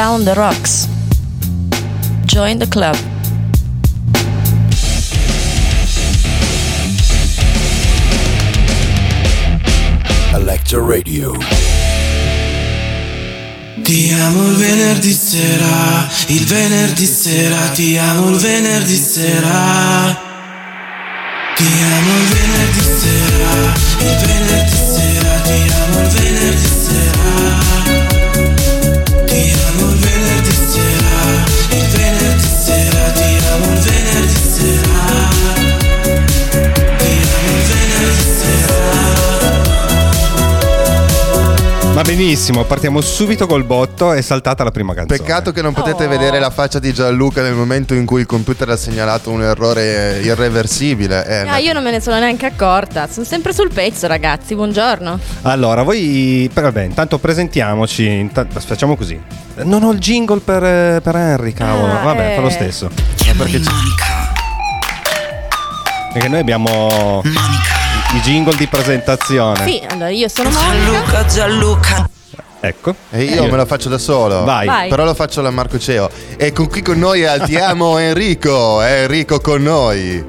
Around the Rocks. Join the club. Electro Radio. Ti amo il venerdì sera, il venerdì sera, ti amo il venerdì sera. Ti amo il venerdì sera, il venerdì sera, ti amo il venerdì sera. Va benissimo, partiamo subito col botto. È saltata la prima canzone. Peccato che non potete Oh. vedere la faccia di Gianluca nel momento in cui il computer ha segnalato un errore irreversibile. Eh, Ah, io non me ne sono neanche accorta. Sono sempre sul pezzo, ragazzi. Buongiorno. Allora, voi. Vabbè, intanto presentiamoci. inta- facciamo così. Non ho il jingle per, eh, per Henry, cavolo. Ah, Vabbè, eh. fa lo stesso. Chiamami Perché, Monica, perché noi abbiamo Monica. I jingle di presentazione. Sì, allora io sono Monica. Gianluca, Gianluca. Ecco. E io me lo faccio da solo. Vai. Vai. Però lo faccio alla Marco Ceo. E con qui con noi altiamo Enrico. È Enrico con noi.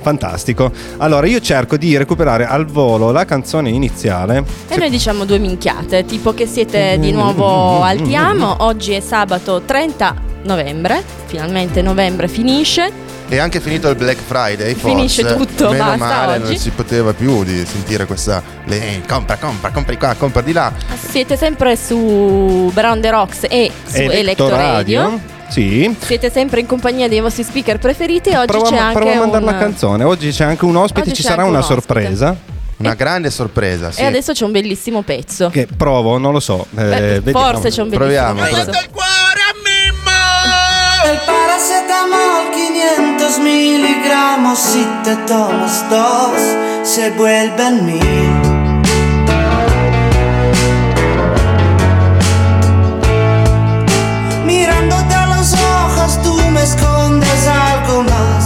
Fantastico. Allora, io cerco di recuperare al volo la canzone iniziale. E noi diciamo due minchiate, tipo che siete di nuovo al Tiamo. Oggi è sabato 30 novembre. Finalmente novembre finisce. È anche finito il Black Friday. Finisce forse. tutto, Meno basta male, oggi. non si poteva più di sentire questa. Le, compra, compra, compri qua, compra di là. Siete sempre su Brown the Rocks e su Electro Radio. Sì. Siete sempre in compagnia dei vostri speaker preferiti. Oggi Prova, c'è anche prova a mandare un... la canzone. Oggi c'è anche un ospite, Oggi ci sarà una un ospite. sorpresa. Una grande sorpresa. Sì. E adesso c'è un bellissimo pezzo. Che provo, non lo so. eh, Beh, vediamo. forse c'è un bellissimo Proviamo, pezzo. proviamo. Paracetamol 500 miligramos si te tomas dos se vuelven mil. Mirándote a los ojos tú me escondes algo más,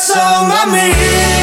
mi corazón va a mí.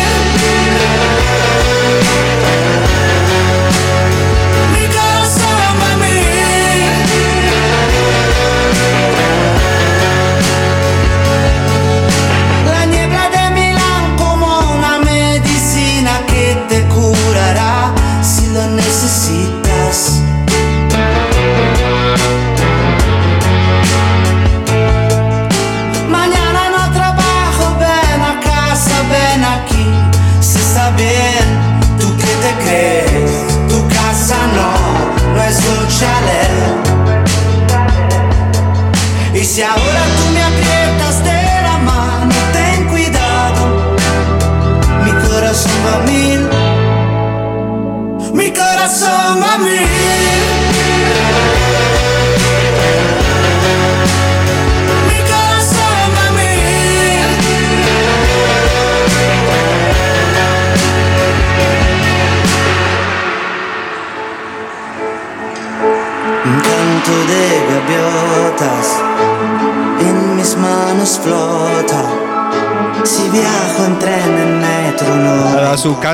Mi corazón va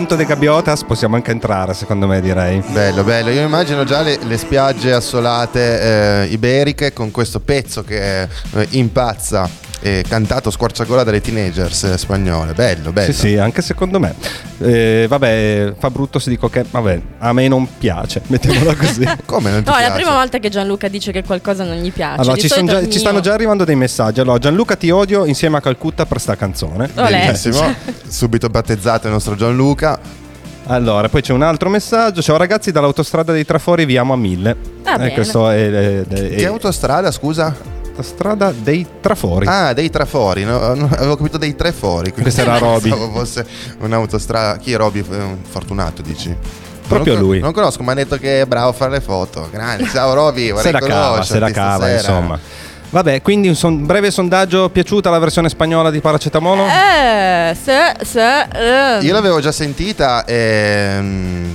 canto dei Gabbiotas possiamo anche entrare, secondo me, direi. Bello, bello. Io immagino già le, le spiagge assolate eh, iberiche con questo pezzo che eh, impazza, eh, cantato squarciagola dalle teenagers eh, spagnole. Bello, bello. Sì, sì, anche secondo me. Eh, vabbè, fa brutto se dico che, vabbè, a me non piace, mettiamola così. Come non ti No, è la piace? prima volta che Gianluca dice che qualcosa non gli piace. Allora, ci, già- ci stanno già arrivando dei messaggi. Allora, Gianluca ti odio insieme a Calcutta per sta canzone. Olè. Bellissimo. Subito battezzato il nostro Gianluca. Allora, poi c'è un altro messaggio. Ciao ragazzi, dall'autostrada dei Trafori vi amo a mille. Va Eh, bene. questo è, è- è- Che autostrada, scusa? Autostrada dei Trafori. Ah, dei trafori. No, no, avevo capito dei tre fori. Questa era Roby. Fosse un'autostrada. Chi è Roby? Fortunato, dici? Proprio Non lui. Non conosco, ma ha detto che è bravo a fare le foto. Grande. Ciao Roby, se la cava, se la cava, stasera. insomma. Vabbè, quindi un son- breve sondaggio, piaciuta la versione spagnola di Paracetamolo? Eh, se, se, eh. Io l'avevo già sentita e mm,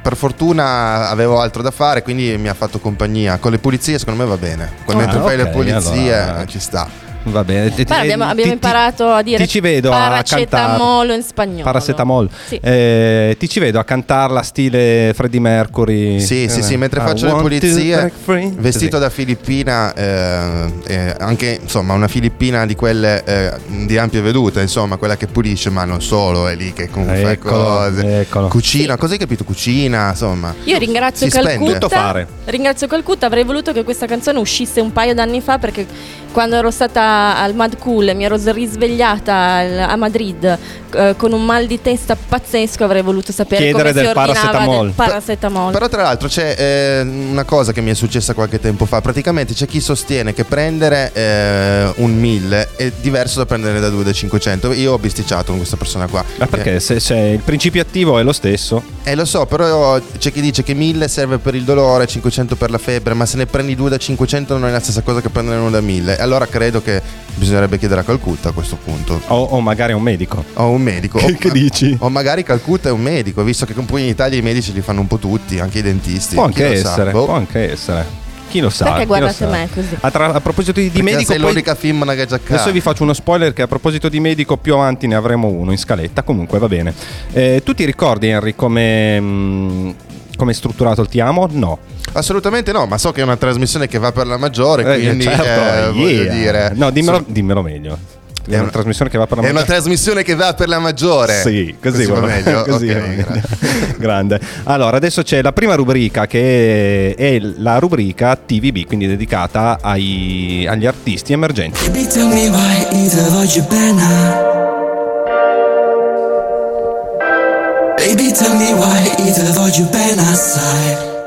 per fortuna avevo altro da fare, quindi mi ha fatto compagnia. Con le pulizie secondo me va bene. Quando Ah, mentre fai le pulizie allora. ci sta. Va bene. Ti- abbiamo, abbiamo ti- imparato a dire ti ci vedo a paracetamolo cantare. in spagnolo. Paracetamol. Sì. Eh, ti ci vedo a cantarla stile Freddie Mercury. Sì, sì, Eh, sì, mentre I faccio le pulizie, vestito da filippina, eh, eh, anche insomma una filippina di quelle eh, di ampie vedute, insomma, quella che pulisce, ma non solo, è lì che comunque fa cose. eccolo. Cucina, Sì. cosa hai capito? Cucina, insomma. Io ringrazio. Calcutta. Ringrazio Calcutta, avrei voluto che questa canzone uscisse un paio d'anni fa perché quando ero stata al Mad Cool mi ero risvegliata a Madrid eh, con un mal di testa pazzesco, avrei voluto sapere Chiedere come si del ordinava paracetamol. del paracetamol. Però tra l'altro c'è eh, una cosa che mi è successa qualche tempo fa, praticamente c'è chi sostiene che prendere eh, un 1000 è diverso da prendere da 2 da 500. Io ho bisticciato con questa persona qua. Ma perché se, se il principio attivo è lo stesso? Eh lo so, però c'è chi dice che 1000 serve per il dolore, 500 per la febbre, ma se ne prendi 2 da 500 non è la stessa cosa che prendere uno da 1000. Allora credo che bisognerebbe chiedere a Calcutta a questo punto. O, o magari a un medico. O un medico. Che- o, che dici? O magari Calcutta è un medico, visto che poi in Italia i medici li fanno un po' tutti, anche i dentisti. Può anche essere, Boh. può anche essere. Chi lo sa? Perché guardate sa. me così? A, tra- a proposito di, di medico, sei poi- l'unica femmina che già adesso vi faccio uno spoiler che a proposito di medico più avanti ne avremo uno in scaletta, comunque va bene. Eh, tu ti ricordi Henry come... mm, come è strutturato il Ti amo? No. Assolutamente no, ma so che è una trasmissione che va per la maggiore, Eh, quindi certo, eh, voglio yeah. dire. No, dimmelo, so- dimmelo meglio. È, una una- trasmissione che va per la È una maggiore. trasmissione che va per la maggiore. Sì, così, va va meglio. così Ok, va meglio. Grande. Allora, adesso c'è la prima rubrica che è, la rubrica TVB, quindi dedicata ai- agli artisti emergenti.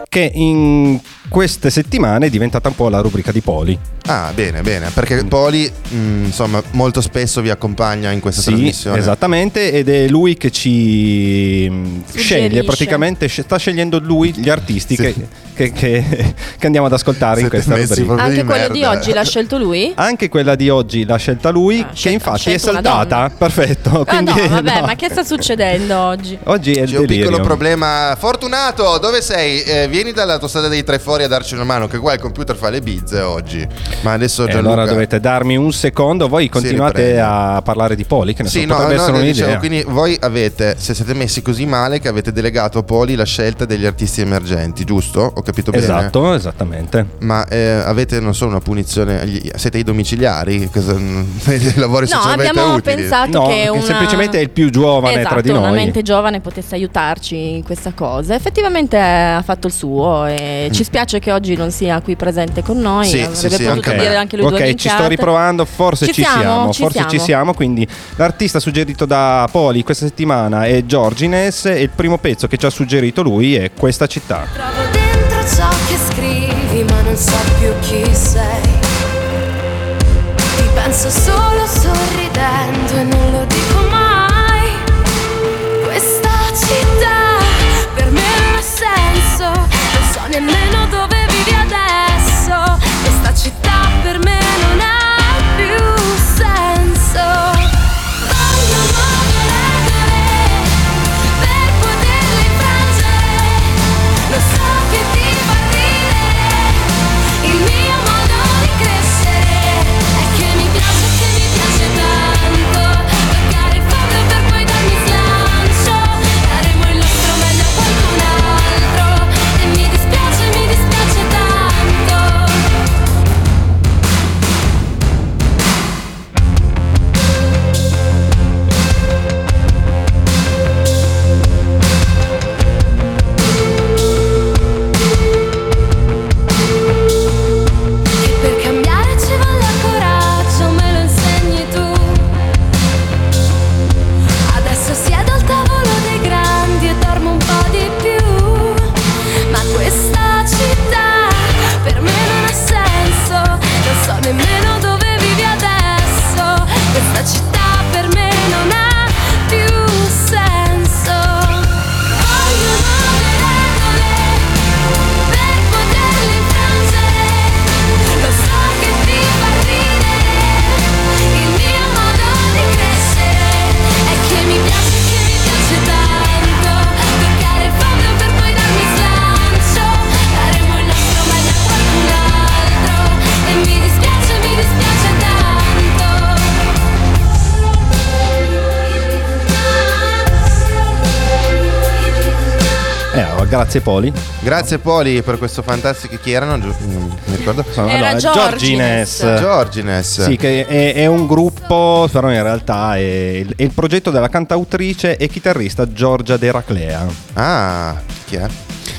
Che in queste settimane è diventata un po' la rubrica di Poli. Ah, bene, bene. Perché Poli, mh, insomma, molto spesso vi accompagna in questa Sì, trasmissione. esattamente, ed è lui che ci mm, sceglie, Suggerisce. praticamente sce- sta scegliendo lui gli artisti Sì. che, che- che- che andiamo ad ascoltare in Siete questa messi rubrica. Anche di quello di merda. oggi l'ha scelto lui? Anche quella di oggi l'ha scelta lui, Ah, che scelta- infatti è saltata. donna. Perfetto. Ah quindi, no, vabbè, no. ma che sta succedendo oggi? Oggi è il C'è un delirio. piccolo problema. Fortunato, dove sei? Eh, vieni dalla tua strada dei tre fuori a darci una mano, che qua il computer fa le bizze oggi. Ma adesso E Gianluca... allora dovete darmi un secondo. Voi continuate a parlare di Poli, che ne Sì, so, no, potrebbe no, essere no, un'idea. dicevo, quindi voi avete, se siete messi così male, che avete delegato a Poli la scelta degli artisti emergenti, giusto? Ho capito bene? Esatto, esattamente. Ma eh, avete non solo una punizione, agli- siete i domiciliari? Cosa, i lavori No, abbiamo utili? pensato No, che che una... semplicemente è il più giovane esatto, tra di una noi. mente giovane potesse aiutarci in questa cosa. Effettivamente ha fatto il suo e ci spiace che oggi non sia qui presente con noi. Sì, Avrebbe sì, sì, potuto dire anche lui Ok, ci sto riprovando, forse ci, Ci siamo, ci forse ci siamo. siamo. Quindi l'artista suggerito da Poli questa settimana è Giorgines e il primo pezzo che ci ha suggerito lui è questa città. Trovo dentro ciò che scrivi, ma non so più chi sei. Ti penso solo grazie Poli. Grazie Poli per questo fantastico. Chi erano? Mm, mi ricordo. Sono- Era Giorgines. Giorgines. Sì, che è, è un gruppo, però in realtà è, il- è il progetto della cantautrice e chitarrista Giorgia De Raclea. Ah, chi è?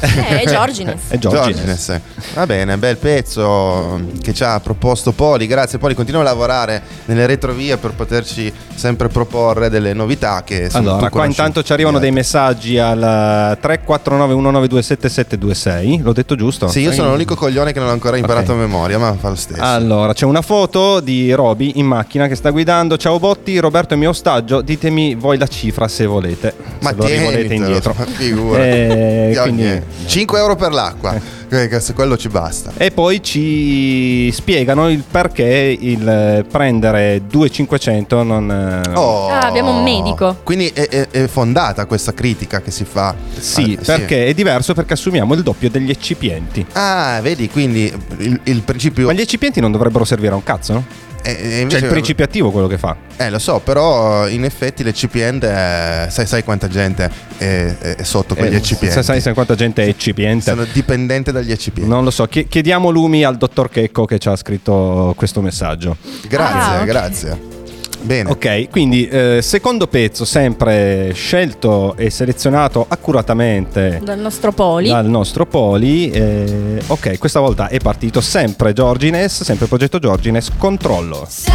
Eh, è Giorgines. È Giorgines. Giorgines. Va bene, bel pezzo che ci ha proposto Poli. Grazie Poli, continua a lavorare nelle retrovie per poterci sempre proporre delle novità che sono Allora, qua intanto ci arrivano dei messaggi al 34919277276. L'ho detto giusto? Sì, io sono l'unico coglione che non ho ancora imparato Ok. a memoria, ma fa lo stesso. Allora, c'è una foto di Roby in macchina che sta guidando. Ciao Botti, Roberto è mio ostaggio. Ditemi voi la cifra se volete. ma se lo rivolete indietro. ma figura. Eh, quindi- niente. 5 euro per l'acqua, se quello ci basta. E poi ci spiegano il perché il eh, prendere 2,500 non... eh, Oh. Ah, abbiamo un medico. Quindi è, è- è fondata questa critica che si fa. Sì, Ah, perché è diverso perché assumiamo il doppio degli eccipienti. Ah, vedi, quindi il, il principio. Ma gli eccipienti non dovrebbero servire a un cazzo, no? Eh, eh, Cioè invece- il principio attivo quello che fa. Eh, lo so, però in effetti l'eccipiente, eh, sai, sai quanta gente è, è- sotto quegli Eh, se sai se quanta gente è eccipiente. Sono dipendente dagli eccipienti. Non lo so, Chie- chiediamo lumi al dottor Checco che ci ha scritto questo messaggio. Grazie, Ah, ok. grazie. Bene. Ok, quindi eh, secondo pezzo sempre scelto e selezionato accuratamente Dal nostro Poli. dal nostro Poli. eh, ok, questa volta è partito sempre Giorgines, sempre progetto Giorgines, controllo. Sei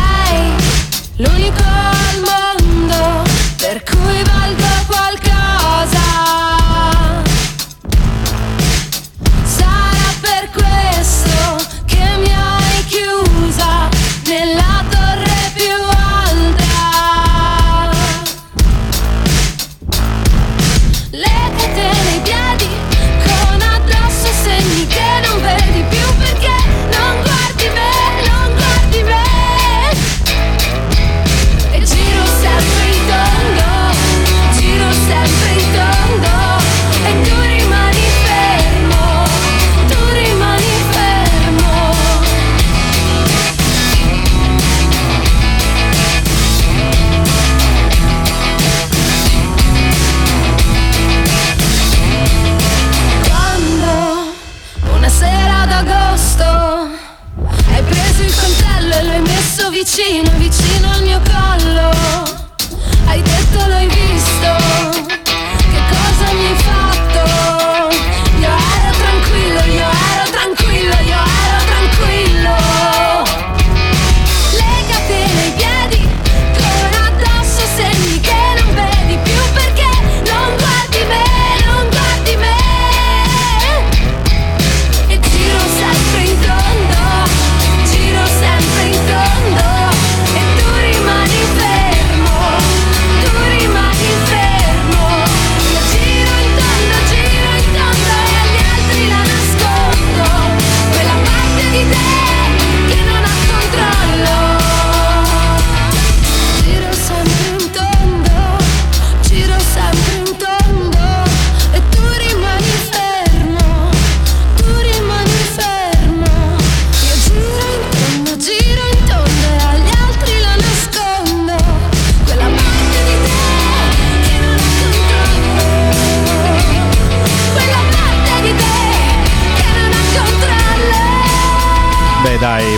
l'unico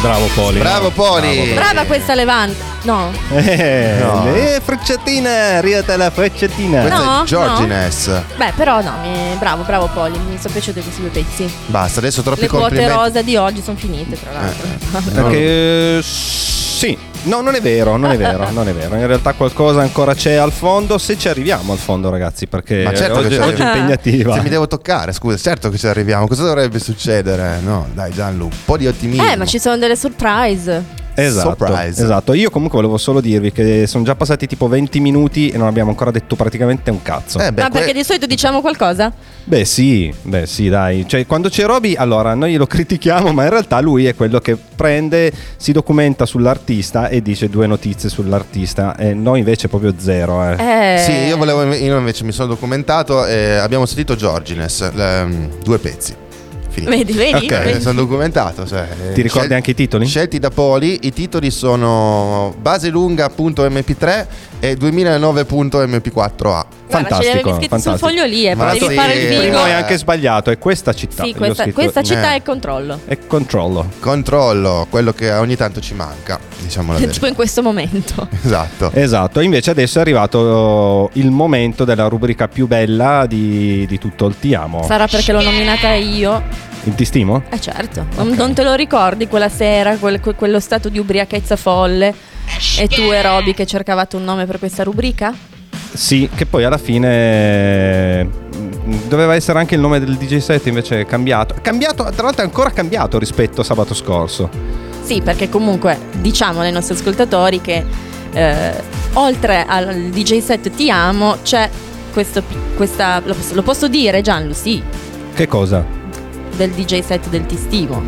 Bravo Poli. Bravo Poli. Brava questa Levante. No. Eh, No. eh, frecciatina, arrivata la frecciatina. Questa No, è Giorgines. Beh, però no, mi- bravo, bravo Poli. Mi sono piaciuti questi due pezzi. Basta, adesso troppi Le quote complimenti. Eh, rosa di oggi sono finite, tra l'altro. Perché sì, no, non è vero, non è vero, non è vero. In realtà qualcosa ancora c'è al fondo, se ci arriviamo al fondo, ragazzi, perché Ma certo oggi, che ci oggi è arriviamo. impegnativa. Se mi devo toccare, scusa, certo che ci arriviamo. Cosa dovrebbe succedere? No, dai, Gianlu, un po' di ottimismo. Eh, ma ci sono delle surprise. Esatto, Surprise. esatto. Io comunque volevo solo dirvi che sono già passati tipo 20 minuti e non abbiamo ancora detto praticamente un cazzo. Eh, beh, Ma perché que- di solito diciamo qualcosa? Beh sì, beh sì dai, cioè quando c'è Roby allora noi lo critichiamo ma in realtà lui è quello che prende, si documenta sull'artista e dice due notizie sull'artista e noi invece proprio zero. Eh. Eh. Sì, io, volevo, io invece mi sono documentato e abbiamo sentito Giorgines, le- due pezzi. Finito. Vedi, vedi? Ok, vedi? sono documentato. cioè, Ti ricordi scel- anche i titoli? Scelti da Poli, i titoli sono baselunga.mp3 e 2009.mp4a. Guarda, ce li Fantastico, avevi scritti sul fantastico. foglio lì e Ma potevi sì, fare il eh. Primo è anche sbagliato, è questa città. Sì, Io ho questa, scritto- questa città Eh. è controllo. è controllo. Controllo, quello che ogni tanto ci manca, diciamo la verità. tipo in questo momento. Esatto. Esatto, invece adesso è arrivato il momento della rubrica più bella di, di tutto il Ti amo. Sarà perché l'ho nominata io. Il Ti stimo? Eh certo, non- non te lo ricordi quella sera, quel- que- quello stato di ubriachezza folle? E tu e Roby che cercavate un nome per questa rubrica? Sì, che poi alla fine mm, doveva essere anche il nome del DJ set, invece è cambiato. Cambiato, tra l'altro è ancora cambiato rispetto a sabato scorso. Sì, perché comunque diciamo ai nostri ascoltatori che eh, oltre al DJ set Ti amo c'è questo, questa, lo posso, lo posso dire Gianlu, sì, Che cosa? del DJ set del Ti stimo.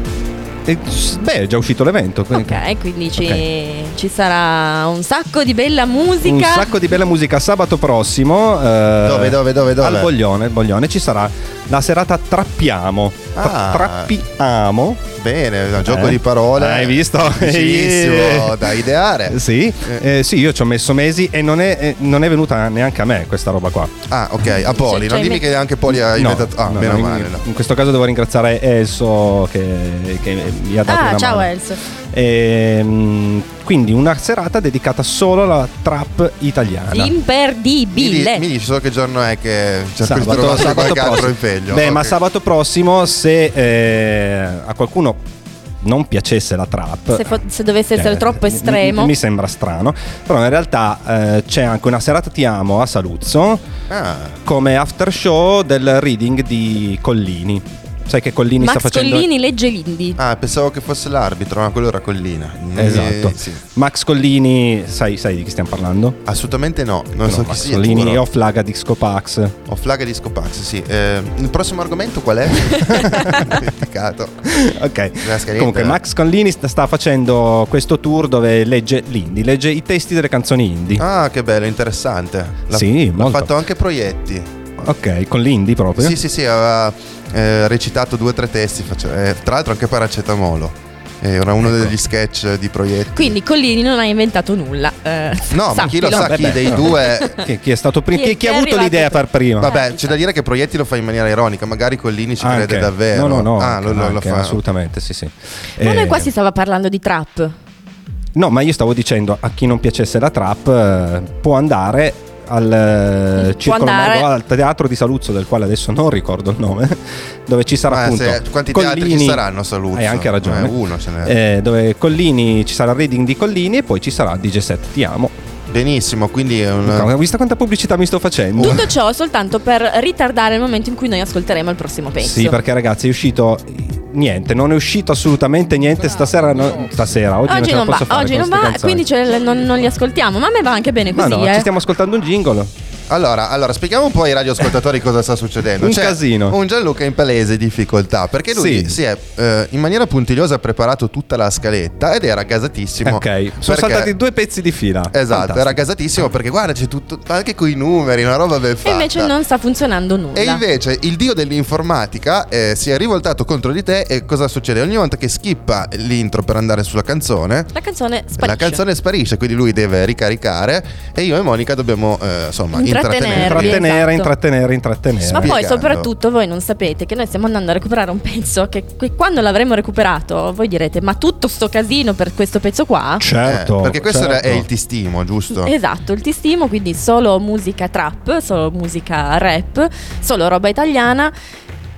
E, beh, è già uscito l'evento. quindi- Ok, quindi ci, Ok. ci sarà un sacco di bella musica. Un sacco di bella musica sabato prossimo. eh, Dove, dove, dove, dove? Al Boglione, il Boglione ci sarà la serata Trappiamo. Ah. Trappiamo. Bene, un gioco Eh? di parole. Hai visto? Difficilissimo Yeah. da ideare. Sì, eh, sì, io ci ho messo mesi e non è, eh, non è venuta neanche a me questa roba qua. Ah, ok, a Poli. Cioè, non dimmi me- che anche Poli ha inventato. Ah, no, meno no, male. in, no. in questo caso devo ringraziare Elso che, che mi ha dato Ah, una ciao mano. Elso. Ehm, quindi una serata dedicata solo alla trap italiana. Mi, Imperdibile. di- mi dici solo che giorno è che cerco di Sabato, trovare sabato qualche altro prossimo. impegno. Beh, ma Ok. sabato prossimo, se eh, a qualcuno non piacesse la trap, Se, fo- se dovesse essere eh, troppo mi- estremo. mi, sembra strano. Però in realtà eh, c'è anche una serata Ti amo a Saluzzo Ah, come after show del reading di Collini. Sai che Collini sta Max facendo. Collini legge l'indie. ah, pensavo che fosse l'arbitro, ma quello era Collina. Esatto. Eh, sì. Max Collini, sai, sai di chi stiamo parlando? Assolutamente no, non No, so chi Max sia. Collini giuro. o Flaga Disco Pax. Ho flaga di Scopax, sì. Eh, il prossimo argomento qual è? Dimenticato. ok. Comunque, Max Collini sta, sta facendo questo tour dove legge l'indie, legge i testi delle canzoni indie. Ah, che bello, interessante. L'ha, Sì, l'ha molto. fatto anche Proietti. Ok, con l'indie proprio. Sì, sì, sì, aveva eh, recitato due o tre testi, face- eh, tra l'altro anche paracetamolo. Era uno Ecco. degli sketch di Proietti. Quindi Collini non ha inventato nulla. eh, No, ma chi lo sappilo. sa chi Vabbè, dei no. due... Chi, chi è stato prima? Chi- Chi, chi chi ha avuto l'idea per prima? Vabbè, Eh, c'è da dire che Proietti lo fa in maniera ironica, magari Collini ci Anche. crede davvero. No, no, no. Ah, anche, lo, lo- lo fa. Assolutamente, sì, sì. Ma Eh, noi qua si stava parlando di trap. No, ma io stavo dicendo a chi non piacesse la trap eh, può andare al eh, Circolo. Margo- al teatro di Saluzzo del quale adesso non ricordo il nome dove ci sarà Ma appunto se- quanti teatri Collini- ci saranno a Saluzzo? hai anche ragione Eh, uno ce n'è. Eh, dove Collini ci sarà il reading di Collini e poi ci sarà DJ set ti amo Benissimo, quindi è un... Hai visto quanta pubblicità mi sto facendo? Tutto ciò soltanto per ritardare il momento in cui noi ascolteremo il prossimo pezzo. Sì, perché ragazzi è uscito niente, non è uscito assolutamente niente stasera, no- stasera, oggi, non Oggi la non va, oggi non va, canzoni. quindi non, non li ascoltiamo. Ma a me va anche bene così, no, eh. ci stiamo ascoltando un jingle. Allora, allora, spieghiamo un po' ai radioascoltatori cosa sta succedendo. Un casino. Un Gianluca in palese difficoltà perché lui Sì. si è eh, in maniera puntigliosa preparato tutta la scaletta ed era gasatissimo. Ok, sono perché- saltati due pezzi di fila. Esatto, Fantastico. era gasatissimo perché guarda, c'è tutto anche con i numeri, una roba ben E fatta. invece non sta funzionando nulla. E invece il dio dell'informatica eh, si è rivoltato contro di te e cosa succede? Ogni volta che skippa l'intro per andare sulla canzone, La canzone sparisce. la canzone sparisce, quindi lui deve ricaricare e io e Monica dobbiamo eh, insomma Intrattenerli. Intrattenere. Intrattenere, Esatto. intrattenere, intrattenere. Ma poi soprattutto voi non sapete che noi stiamo andando a recuperare un pezzo che, quando l'avremo recuperato voi direte ma tutto sto casino per questo pezzo qua? Certo. Eh, perché questo certo. è il ti stimo, giusto? Esatto, il ti stimo, quindi solo musica trap, solo musica rap, solo roba italiana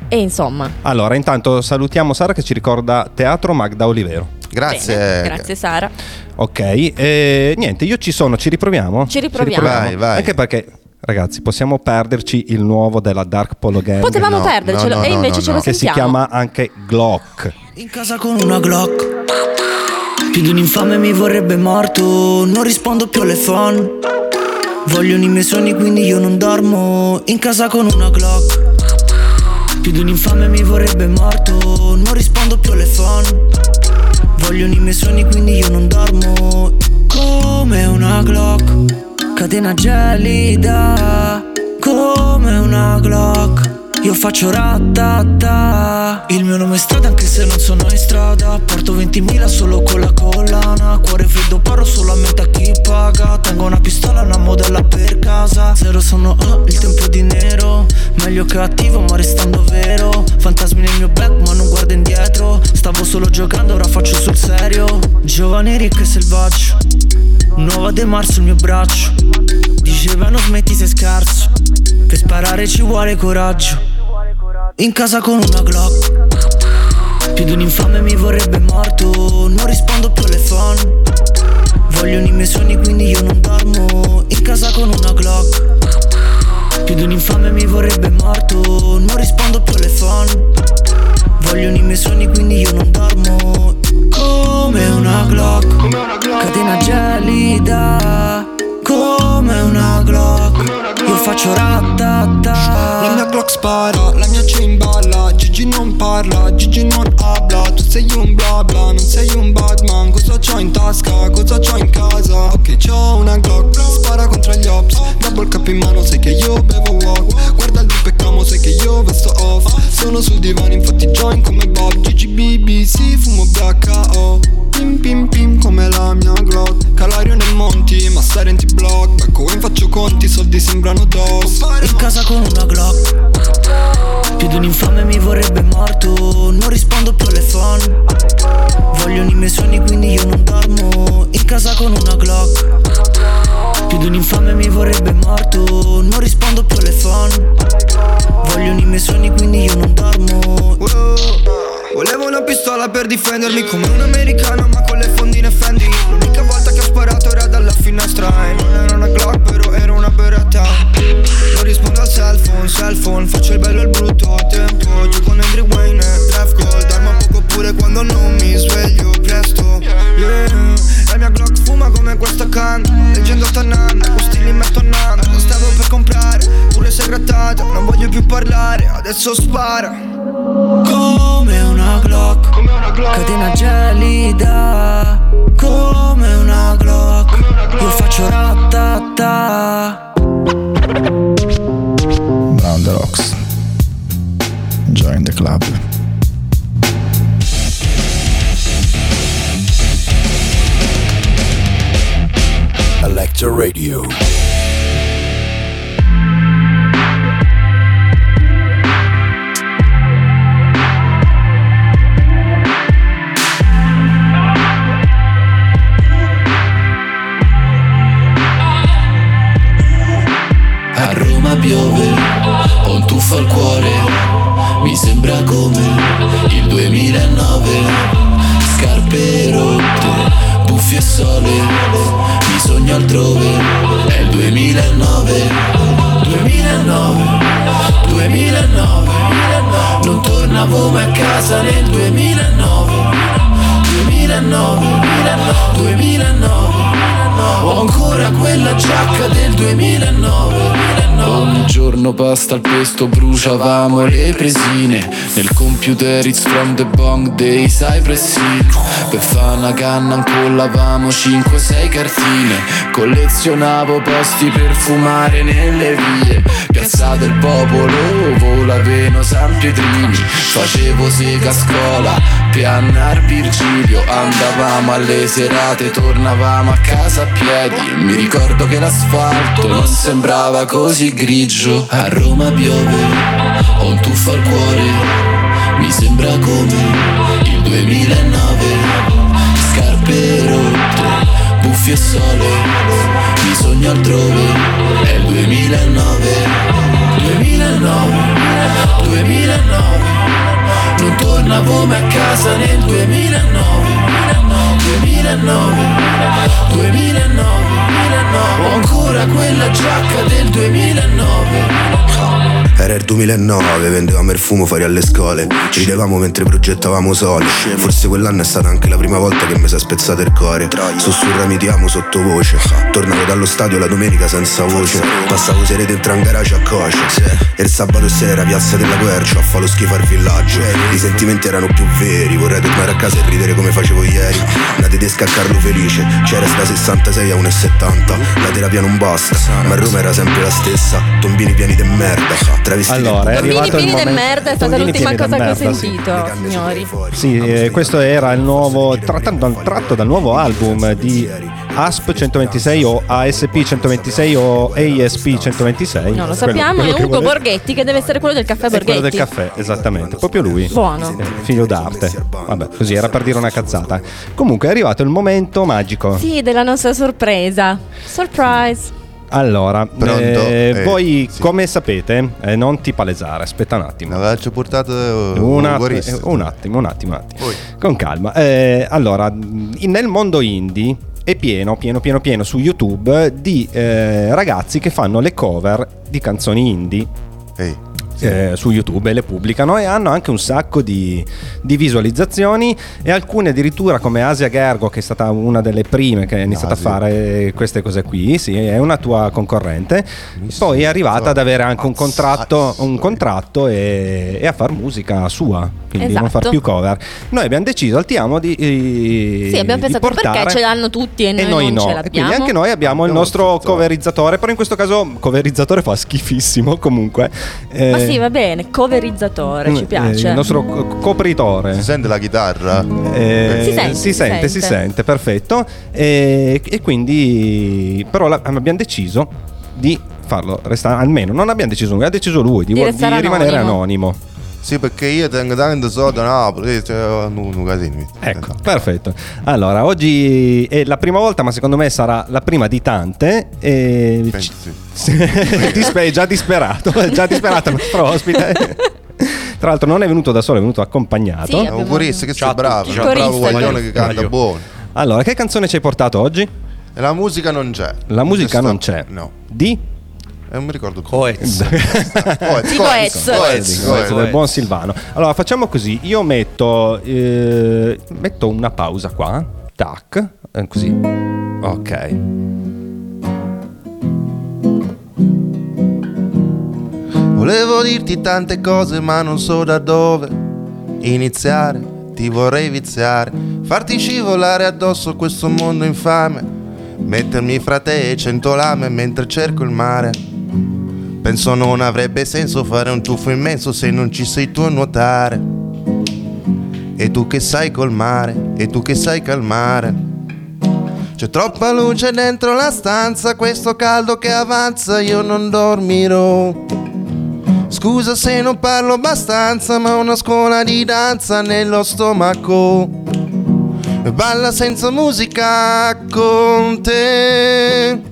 e insomma. Allora, intanto salutiamo Sara che ci ricorda Teatro Magda Olivero. Grazie. bene, grazie Sara. Ok, e niente, io ci sono, ci riproviamo? Ci riproviamo. Vai, vai. Anche perché, ragazzi, possiamo perderci il nuovo della Dark Polo Gang? Potevamo no, perdercelo no, no, e no, invece no, ce lo no. che si chiama anche Glock. In casa con una Glock. Più di un infame mi vorrebbe morto. Non rispondo più alle phone. Vogliono i miei sogni quindi io non dormo. In casa con una Glock. Più di un infame mi vorrebbe morto. Non rispondo più alle phone. Vogliono i miei sogni quindi io non dormo. Come una Glock Catena gelida Come una Glock io faccio ratata. Il mio nome è strada anche se non sono in strada. Porto 20.000 solo con la collana. Cuore freddo paro solamente a chi paga. Tengo una pistola, una modella per casa. Zero sono oh, il tempo di nero. Meglio che attivo ma restando vero. Fantasmi nel mio back ma non guardo indietro. Stavo solo giocando, ora faccio sul serio. Giovane, ricco e selvaggio Nuova De Marzo il mio braccio. Dicevano smetti sei scarso. Per sparare ci vuole coraggio in casa con una Glock. Più di un infame mi vorrebbe morto. Non rispondo più alle phone. Vogliono i miei sogni quindi io non dormo. In casa con una Glock. Più di un infame mi vorrebbe morto. Non rispondo più alle phone. Vogliono i miei sogni quindi io non dormo. Come una Glock. Catena gelida. Come una Glock. Io faccio ratata La mia Glock Gigi non habla Tu sei un bla bla, non sei un Batman. Cosa c'ho in tasca, cosa c'ho in casa? Ok c'ho una Glock, spara contro gli ops. Double cap in mano, sai che io bevo walk Guarda il peccamo, sai che io vesto off. Sono sul divano, infatti join come Bob. Gigi BBC, fumo BHO Pim pim pim come la mia Glock. Calario nei monti, ma stare in T-block Becco in faccio conti, soldi sembrano dos. In casa con una Glock Più di un infame mi vorrebbe morto. Non rispondo più alle phone Vogliono i miei sogni quindi io non dormo. In casa con una Glock. Più di un infame mi vorrebbe morto. Non rispondo più alle phone Vogliono i miei sogni quindi io non dormo Volevo una pistola per difendermi come un americano ma con le fondine Fendi. L'unica volta che ho sparato era dalla finestra. E non era una Glock però era una beretta. Non rispondo al cell phone, cell phone Faccio il bello e il brutto. A tempo Gioco Andrew Wayne e draft gold. Arma poco pure quando non mi sveglio presto. Yeah. La mia Glock fuma come questa can. Leggendo Tanan, questi li metto Lo stavo per comprare, pure se grattato Non voglio più parlare, adesso spara come una Glock, Catena gelida Come una Glock. Io faccio ratata Brown the Rocks. Join the club. Electro Radio. Piove, ho un tuffo al cuore, mi sembra come il 2009, scarpe rotte, buffi e sole, mi sogno altrove, è il 2009, 2009, 2009, non tornavo mai a casa nel 2009, 2009, 2009. Ho ancora quella giacca del 2009 Ogni giorno pasta al pesto bruciavamo le presine. Nel computer it's from the bong dei Cypress Hill Per fare una canna incollavamo 5-6 cartine. Collezionavo posti per fumare nelle vie. Piazza del Popolo, Volaveno, San Pietrini. Facevo sega a scuola, Piannar Virgilio. Andavamo alle serate, tornavamo a casa piedi. Mi ricordo che l'asfalto non sembrava così grigio. A Roma piove, ho un tuffo al cuore. Mi sembra come il 2009 Scarpe rotte, buffi e sole. Mi sogno altrove, è il 2009 2009, 2009 Non tornavo mai a casa nel 2009 2009, 2009 Ho ancora quella giacca del 2009 Era il 2009, vendevamo il fumo fuori alle scuole. Ridevamo mentre progettavamo soli Forse quell'anno è stata anche la prima volta che mi si è spezzato il cuore. Sussurrami ti amo sottovoce. Tornavo dallo stadio la domenica senza voce. Passavo sere dentro un garage a coscia E il sabato sera piazza della quercia A fa lo schifo al villaggio. I sentimenti erano più veri. Vorrei tornare a casa e ridere come facevo ieri. Una tedesca a Carlo Felice. C'era sta 66 a 1,70 70 La terapia non basta Ma Roma era sempre la stessa. Tombini pieni di merda Travestiti Allora, è arrivato il pieni di momento- merda è stata Bambini l'ultima cosa che ho merda, sì. sentito, signori. Sì, eh, questo era il nuovo tratto, tratto dal nuovo album di ASP 126 o ASP 126 o ASP 126. Non lo Quello- sappiamo, quello è che Ugo volete. Borghetti che deve essere quello del caffè È quello Borghetti. del caffè, esattamente, proprio lui. Buono. Eh, Figlio d'arte. Vabbè, così era per dire una cazzata. Comunque è arrivato il momento magico. Sì, della nostra sorpresa. Surprise. Allora, eh, Eh, voi sì. come sapete, eh, non ti palesare, aspetta un attimo. Aveva già portato eh, Un, att- eh, un attimo, un attimo, un attimo. Poi. Con calma. Eh, allora, nel mondo indie è pieno, pieno, pieno, pieno su YouTube di ragazzi che fanno le cover di canzoni indie. Ehi, eh, su YouTube e le pubblicano e hanno anche un sacco di, di visualizzazioni e alcune addirittura come Asia Gergo che è stata una delle prime che ha iniziato Asia. a fare queste cose qui sì, è una tua concorrente. Poi è arrivata ad avere anche un contratto, un contratto e, e a far musica sua quindi non far Esatto. più cover. Noi abbiamo deciso altiamo di, di Sì, abbiamo pensato portare perché ce l'hanno tutti e noi, e noi non no, ce e quindi anche noi abbiamo il nostro coverizzatore, però in questo caso coverizzatore fa schifissimo comunque. Eh, sì, va bene, coverizzatore, ci eh, piace. il nostro co- copritore. si sente la chitarra? Eh, Si sente, si si sente, si sente. perfetto. E, e quindi, però, la- abbiamo deciso di farlo restare. Almeno, non abbiamo deciso noi, ha deciso lui di, Di di rimanere anonimo. anonimo. Sì, perché io tengo tanto soldi a Napoli, cioè, un, un casino. Ecco, perfetto. Allora, oggi è la prima volta, ma secondo me sarà la prima di tante. E Penso sì. Dispe- è già disperato, è già disperato il nostro ospite. Tra l'altro non è venuto da solo, è venuto accompagnato. Sì, abbiamo- Augurista, che Ciao sei bravo, ciao un bravo guaglione che canta buono. Allora, che canzone ci hai portato oggi? La musica non c'è. La musica non c'è. No, Di? Eh, non mi ricordo. Coez. Coez, Coez, Coez. Coez. del buon Silvano. Allora, facciamo così. Io metto, eh, metto una pausa qua. Tac. eh, Così. Ok. Volevo dirti tante cose ma non so da dove iniziare, ti vorrei viziare, farti scivolare addosso questo mondo infame, mettermi fra te e cento lame mentre cerco il mare. Penso non avrebbe senso fare un tuffo immenso se non ci sei tu a nuotare. E tu che sai colmare, e tu che sai calmare. C'è troppa luce dentro la stanza, questo caldo che avanza, io non dormirò. Scusa se non parlo abbastanza, ma una scuola di danza nello stomaco. Balla senza musica con te.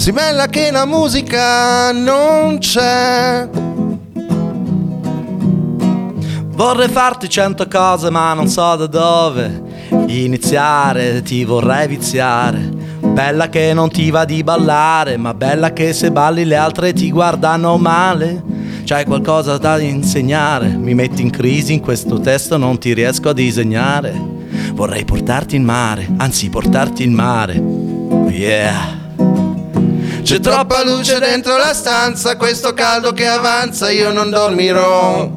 Si bella che la musica non c'è. Vorrei farti cento cose ma non so da dove iniziare, ti vorrei viziare. Bella che non ti va di ballare, ma bella che se balli le altre ti guardano male. C'hai qualcosa da insegnare, mi metti in crisi in questo testo, non ti riesco a disegnare. Vorrei portarti in mare, anzi portarti in mare. Yeah. C'è troppa luce dentro la stanza, questo caldo che avanza, io non dormirò.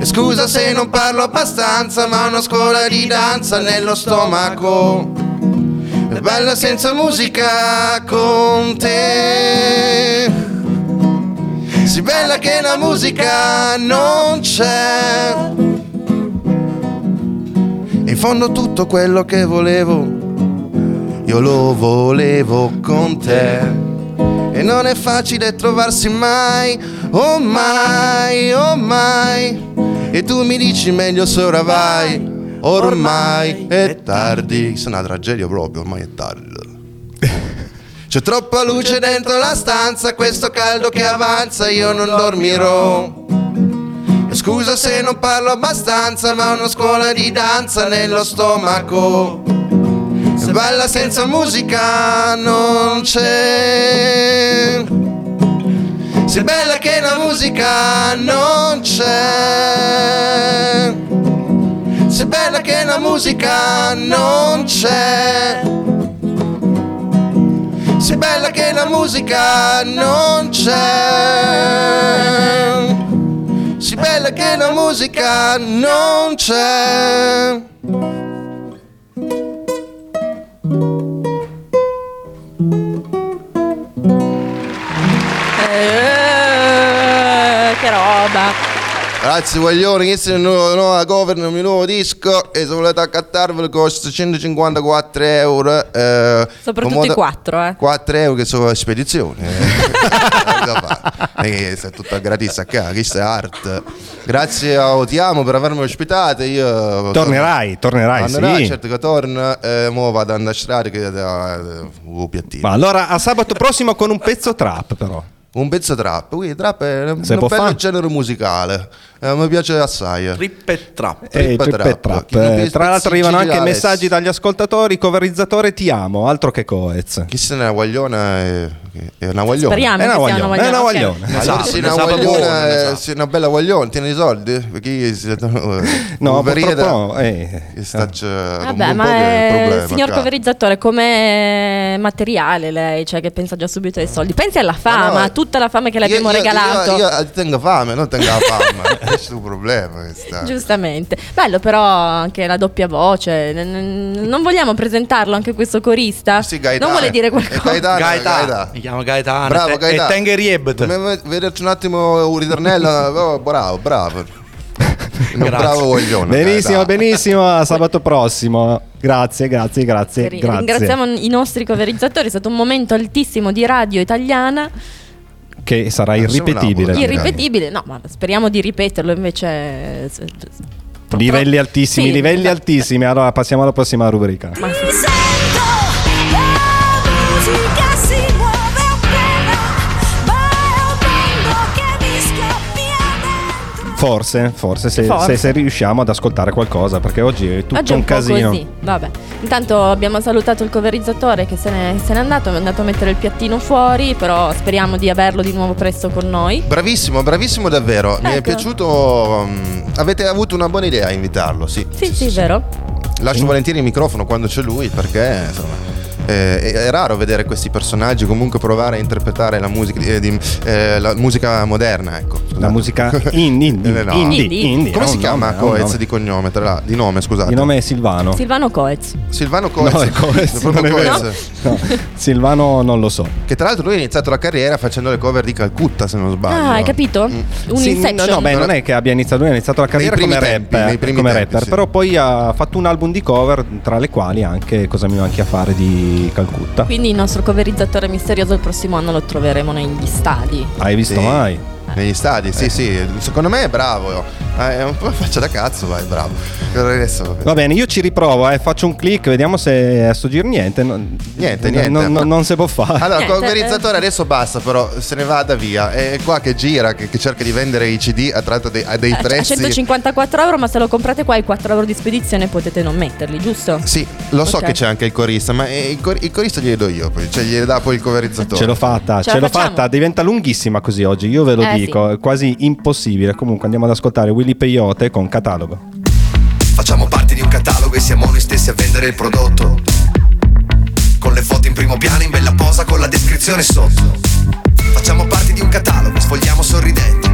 E scusa se non parlo abbastanza, ma ho una scuola di danza nello stomaco. È bella senza musica con te. Si bella che la musica non c'è. In fondo tutto quello che volevo, io lo volevo con te. E non è facile trovarsi mai, oh mai, oh mai. E tu mi dici meglio se ora vai, ormai è tardi. Sono una tragedia proprio, ormai è tardi. C'è troppa luce dentro la stanza, questo caldo che avanza, io non dormirò. Scusa se non parlo abbastanza, ma ho una scuola di danza nello stomaco. Se balla senza musica non c'è. Se bella che la musica non c'è. Se bella che la musica non c'è. Se bella che la musica non c'è. Si bella che la musica non c'è. Grazie guaglioni, questa è una nuova, nuova cover mio nuovo disco e se volete accattarvelo costa 154 euro. Eh, Soprattutto comoda- i quattro, eh. 4 euro che sono spedizioni. Eh, da fare. Non è tutta gratis a casa, questa è arte. Grazie a Ti amo per avermi ospitato. Io Tornerai, tornerai, Tornerai, sì. certo che torno. Eh, mo vado ad andare a strada che da uh, piattino. Ma allora a sabato prossimo con un pezzo trap però. Un pezzo trap, quindi trap è un Se bello fare. genere musicale, Eh, mi piace assai. Trip e trap. Eh, Trip trap. trap. Eh, Tra l'altro arrivano anche messaggi dagli ascoltatori, coverizzatore ti amo, altro che Coez. Chi se ne è una guagliona è, è una guagliona. Speriamo È una guagliona, è una guagliona, ok. guagliona. Allora Esatto, sei ne una guagliona, eh, sa. sei una bella guagliona, tieni i soldi? Perché si- No, purtroppo da- eh, che sta c'è Vabbè, ma problema, signor cara. coverizzatore, come materiale lei, cioè che pensa già subito ai soldi. Pensi alla fama, no, a tutta la fama che le abbiamo Io- io- regalato. Io, io tengo fame, non tengo la fama. Questo è un problema. questa. Giustamente. Bello però anche la doppia voce. Non vogliamo presentarlo anche questo corista? Sì, Gaetano. non vuole dire Eh, qualcosa? Gaetano, Gaetano. Gaetano. Mi chiamo Gaetano. Bravo Gaetano. E tengo riebet. Vederci un attimo un ritornello. oh, bravo, bravo. Un bravo guaglione. Benissimo, Gaetano. benissimo, a sabato prossimo. Grazie, grazie, grazie, grazie. Ringraziamo i nostri coverizzatori, è stato un momento altissimo di radio italiana, Che sarà irripetibile. irripetibile, no, ma speriamo di ripeterlo invece. eh, Livelli altissimi, Sì, livelli altissimi. Allora passiamo alla prossima rubrica. ma sì. Forse, forse se, Forse. se- se riusciamo ad ascoltare qualcosa, perché oggi è tutto Oggi un, un po' casino. così, vabbè. Intanto abbiamo salutato il coverizzatore che se ne, se n'è andato, è andato a mettere il piattino fuori, però speriamo di averlo di nuovo presto con noi. Bravissimo, bravissimo davvero. Mi è Ecco. piaciuto. mm, avete avuto una buona idea a invitarlo, sì. Sì, sì, vero. Lascio volentieri il microfono quando c'è lui perché insomma. Eh, è, raro vedere questi personaggi comunque provare a interpretare la musica, eh, di- eh, la musica moderna, ecco. La musica indie, indie, Eh, no. indie, Indie. Come si chiama nome, Coez di cognome? Tra l'altro? Di nome, scusate. Di nome è Silvano. Silvano Coez. Silvano Coez. No, è Coez, non. Coez. No, Silvano non lo so. Che tra l'altro lui ha iniziato la carriera facendo le cover di Calcutta, se non sbaglio. Ah, hai capito? Mm. Un Sì, Inception. no, no, beh, non è che abbia iniziato, lui ha iniziato la carriera Nei come primi tempi, rapper, come tempi, rapper, sì. però poi ha fatto un album di cover, tra le quali anche Cosa mi manchi a fare di Calcutta. Quindi il nostro coverizzatore misterioso il prossimo anno lo troveremo negli stadi. Hai visto Sì. mai? Negli stadi, sì, sì. Secondo me è bravo. Eh, È un po' faccia da cazzo, vai, bravo. Per adesso. Va bene, io ci riprovo, eh, faccio un click, vediamo se a sto giro niente. non- Niente, niente. Non, non- non si può fare. Allora, il Niente, converizzatore adesso basta, però se ne vada via. È qua che gira, che, che cerca di vendere i CD a tratta dei, a dei Eh, A prezzi. 154 euro, ma se lo comprate qua i 4 euro di spedizione potete non metterli, giusto? Sì, lo so che c'è anche il corista, ma eh, il, cor- il corista glieli do io, poi, cioè glieli dà poi il coverizzatore. Ce l'ho fatta, Ce ce, l'ho facciamo? fatta, diventa lunghissima così oggi, io ve lo Eh, dico, è quasi impossibile. Comunque andiamo ad ascoltare Willy Peyote con catalogo. Facciamo parte di un catalogo e siamo noi stessi a vendere il prodotto. Con le foto in primo piano in bella posa con la descrizione sotto. Facciamo parte di un catalogo, sfogliamo sorridenti.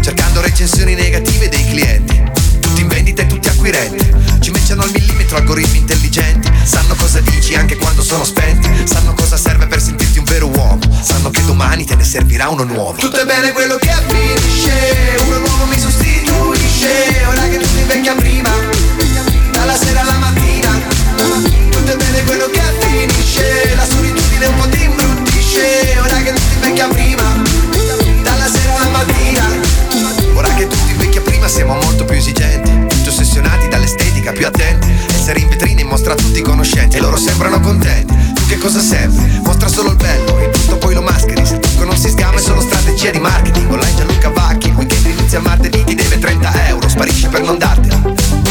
Cercando recensioni negative dei clienti. Tutti in vendita e tutti acquirenti. Ci mettono al millimetro algoritmi intelligenti. Sanno cosa dici anche quando sono spenti. Sanno cosa serve per sentirti un vero uomo. Sanno che domani te ne servirà uno nuovo. Tutto è bene quello che finisce. Uno nuovo mi sostituisce. Ora che tutto invecchia prima. Dalla sera alla mattina. Tutto è bene quello che finisce. La solitudine un po' ti imbruttisce. Ora che tutto invecchia prima. Dalla sera alla mattina. Ora che tutti invecchia prima siamo molto più esigenti. Tutti ossessionati dall'estetica, più attenti. Essere in vetrina mostra a tutti conoscenti. E loro sembrano contenti che cosa serve? Mostra solo il bello e tutto poi lo mascheri. Se il trucco non si sgama è solo strategia di marketing. Online Gianluca Vacchi, il weekend inizia martedì Ti deve 30 euro, sparisce per non dartela.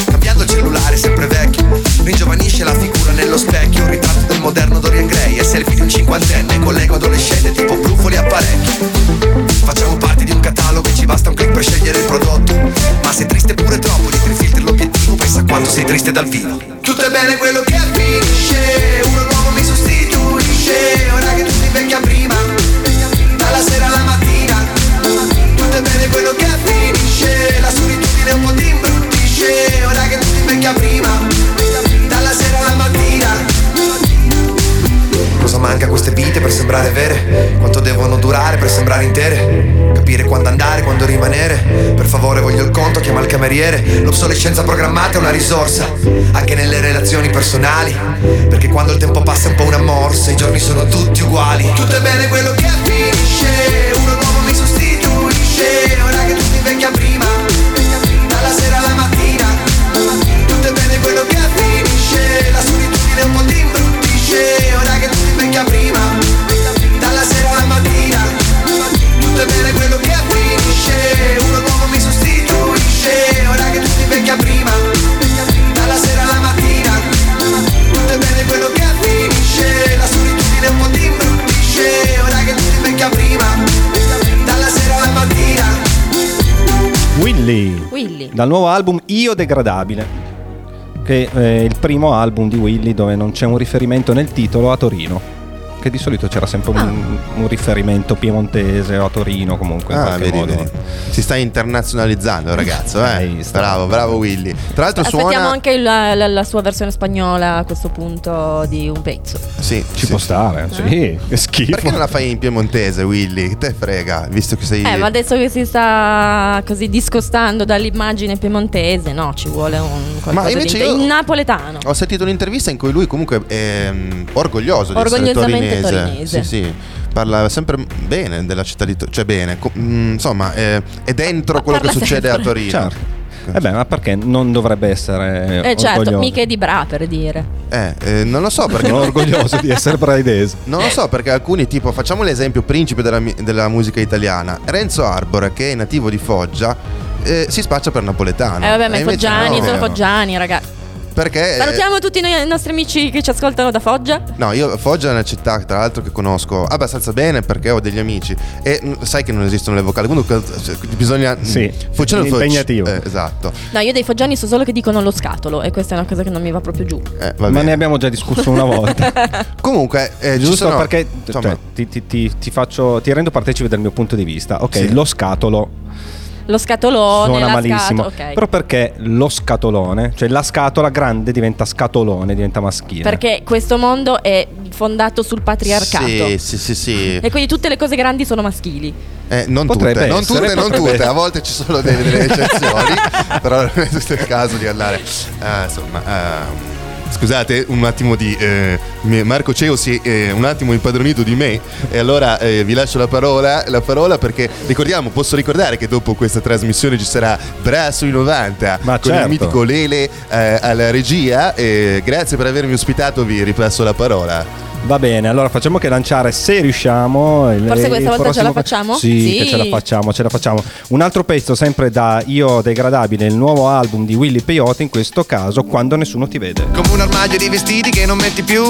Cambiando il cellulare sempre vecchio Ringiovanisce la figura nello specchio. Ritratto del moderno Dorian Gray E selfie di un cinquantenne con l'ego adolescente Tipo brufoli apparecchi Facciamo parte di un catalogo e ci basta un clic per scegliere il prodotto. Ma sei triste pure troppo, di filtri l'obiettivo Pensa quanto sei triste dal vino. Tutto è bene quello che avvinisce Uno te ora che tu sei vecchia prima Dalla sera alla mattina Tutto è bene quello che finisce La solitudine un po' ti imbruttisce Ora che tu sei vecchia prima Dalla sera alla mattina Cosa manca a queste vite per sembrare vere? Quanto devono durare per sembrare intere? Capire quando andare, quando rimanere? Per favore voglio il conto, chiama il cameriere L'obsolescenza programmata è una risorsa Anche nelle relazioni personali Perché quando il tempo passa è un po' una morsa I giorni sono tutti uguali. Tutto è bene quello che finisce Dal nuovo album Io Degradabile. Che è il primo album di Willy dove non c'è un riferimento nel titolo a Torino. Che di solito c'era sempre un, un riferimento piemontese o a Torino comunque. in Ah, qualche vedi, modo. vedi. Si sta internazionalizzando, ragazzo. Eh? Bravo, bravo Willy. Tra l'altro Aspettiamo suona. anche la, la- la sua versione spagnola a questo punto di un pezzo. Sì, Ci può stare, sì. Che schifo. Perché non la fai in piemontese, Willy? Che te frega, visto che sei. Eh, ma adesso che si sta così discostando dall'immagine piemontese, no, ci vuole un qualcosa di invece inter- io- in napoletano. Ho sentito un'intervista in cui lui comunque è mm, orgoglioso di essere Orgogliosamente torinese. torinese. Sì, sì. Parla sempre bene della città di Torino. Cioè bene, co- mm, insomma, è, è dentro quello che succede a sempre. Torino. Certo. Eh beh, ma perché non dovrebbe essere Eh certo, orgoglioso? mica è di Bra per dire. Eh, eh, non lo so perché Sono orgoglioso di essere braidese. Non lo so perché alcuni, tipo, facciamo l'esempio principe della, della musica italiana. Renzo Arbor, che è nativo di Foggia, eh, si spaccia per napoletano. Eh vabbè, ma i foggiani no. sono foggiani, ragazzi. Perché? eh, Salutiamo tutti noi- i nostri amici che ci ascoltano da Foggia. No, io Foggia è una città tra l'altro che conosco abbastanza bene perché ho degli amici e mm, sai che non esistono le vocali, comunque cioè, bisogna mm, Sì, Foggiano è impegnativo. Eh, esatto. No, io dei foggiani so solo che dicono lo scatolo e questa è una cosa che non mi va proprio giù. Eh, va Ma bene. ne abbiamo già discusso una volta. Comunque, eh, ci Giusto sono- perché insomma, cioè, ti, ti- ti- ti faccio, ti rendo partecipe del mio punto di vista. Ok, Sì. lo scatolo Lo scatolone, suona la malissimo. scatola, ok. Però perché lo scatolone, cioè la scatola grande diventa scatolone, diventa maschile. Perché questo mondo è fondato sul patriarcato. Sì, sì, sì, sì. E quindi tutte le cose grandi sono maschili. Eh, non tutte, non tutte, non tutte, a volte ci sono delle, delle eccezioni, però non è tutto il caso di andare. eh, insomma, eh, scusate un attimo di. eh, Marco Ceo si è eh, un attimo impadronito di me e allora eh, vi lascio la parola, la parola perché ricordiamo, posso ricordare che dopo questa trasmissione ci sarà Bra sui 90 Ma con certo. il mitico Lele eh, alla regia. grazie per avermi ospitato, vi ripasso la parola. Va bene, allora facciamo che lanciare se riusciamo. il- Forse questa volta ce la prossimo- facciamo? Sì, Sì. che ce la facciamo, ce la facciamo. Un altro pezzo sempre da Io Degradabile, il nuovo album di Willy Peyote, in questo caso Quando nessuno ti vede. Come un armadio di vestiti che non metti più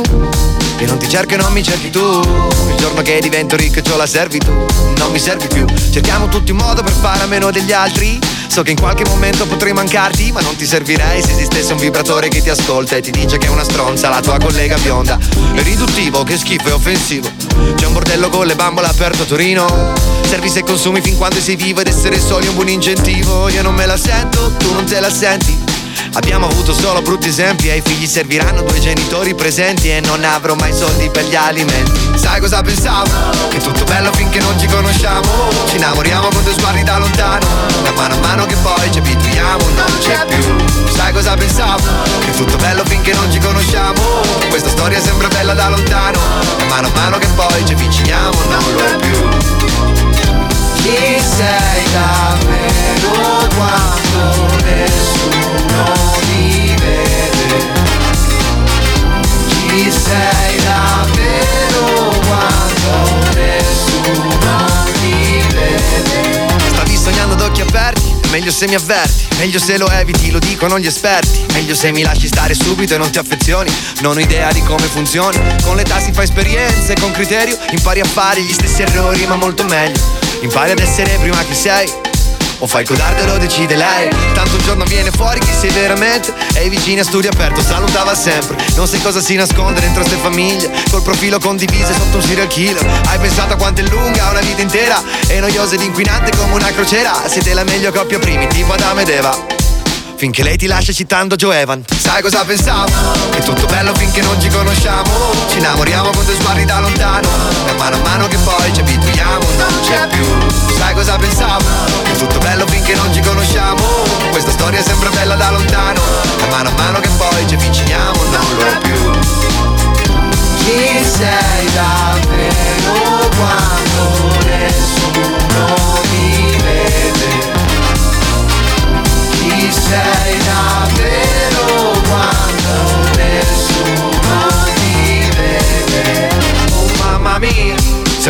Che non ti cerco e non mi cerchi tu Il giorno che divento ricco e c'ho la servitù Non mi servi più Cerchiamo tutti un modo per fare a meno degli altri So che in qualche momento potrei mancarti Ma non ti servirei se esistesse un vibratore che ti ascolta E ti dice che è una stronza la tua collega bionda. È riduttivo, che schifo e offensivo. C'è un bordello con le bambole aperto a Torino. Servi se consumi fin quando sei vivo Ed essere soli è un buon incentivo. Io non me la sento, tu non te la senti Abbiamo avuto solo brutti esempi Ai figli serviranno due genitori presenti E non avrò mai soldi per gli alimenti. Sai cosa pensavo? Che tutto bello finché non ci conosciamo. Ci innamoriamo con due sguardi da lontano. Da mano a mano che poi ci abituiamo Non c'è più. Sai cosa pensavo? Che tutto bello finché non ci conosciamo. Questa storia sembra bella da lontano. Da mano a mano che poi ci avviciniamo Non lo è più. Chi sei davvero quando Chi sei davvero quando nessuno ti vede? Stavi sognando ad aperti? Meglio se mi avverti, meglio se lo eviti, lo dicono gli esperti. Meglio se mi lasci stare subito e non ti affezioni. Non ho idea di come funzioni. Con l'età si fa esperienze, con criterio impari a fare gli stessi errori, ma molto meglio. Impari ad essere prima che sei. O fai codardo e lo decide lei. Tanto un giorno viene fuori chi sei veramente E i vicini a studio aperto salutava sempre. Non sai cosa si nasconde dentro ste famiglie Col profilo condiviso sotto un serial killer. Hai pensato a quanto è lunga una vita intera E noiosa ed inquinante come una crociera. Siete la meglio coppia primi tipo Adamo ed Eva Finché lei ti lascia citando Joe Evan. Sai cosa pensavo? Che è tutto bello finché non ci conosciamo. Ci innamoriamo con due sguardi da lontano. E mano a mano che poi ci abituiamo Non c'è più. Sai cosa pensavo? Che è tutto bello finché non ci conosciamo. Questa storia sembra bella da lontano. E mano a mano che poi ci avviciniamo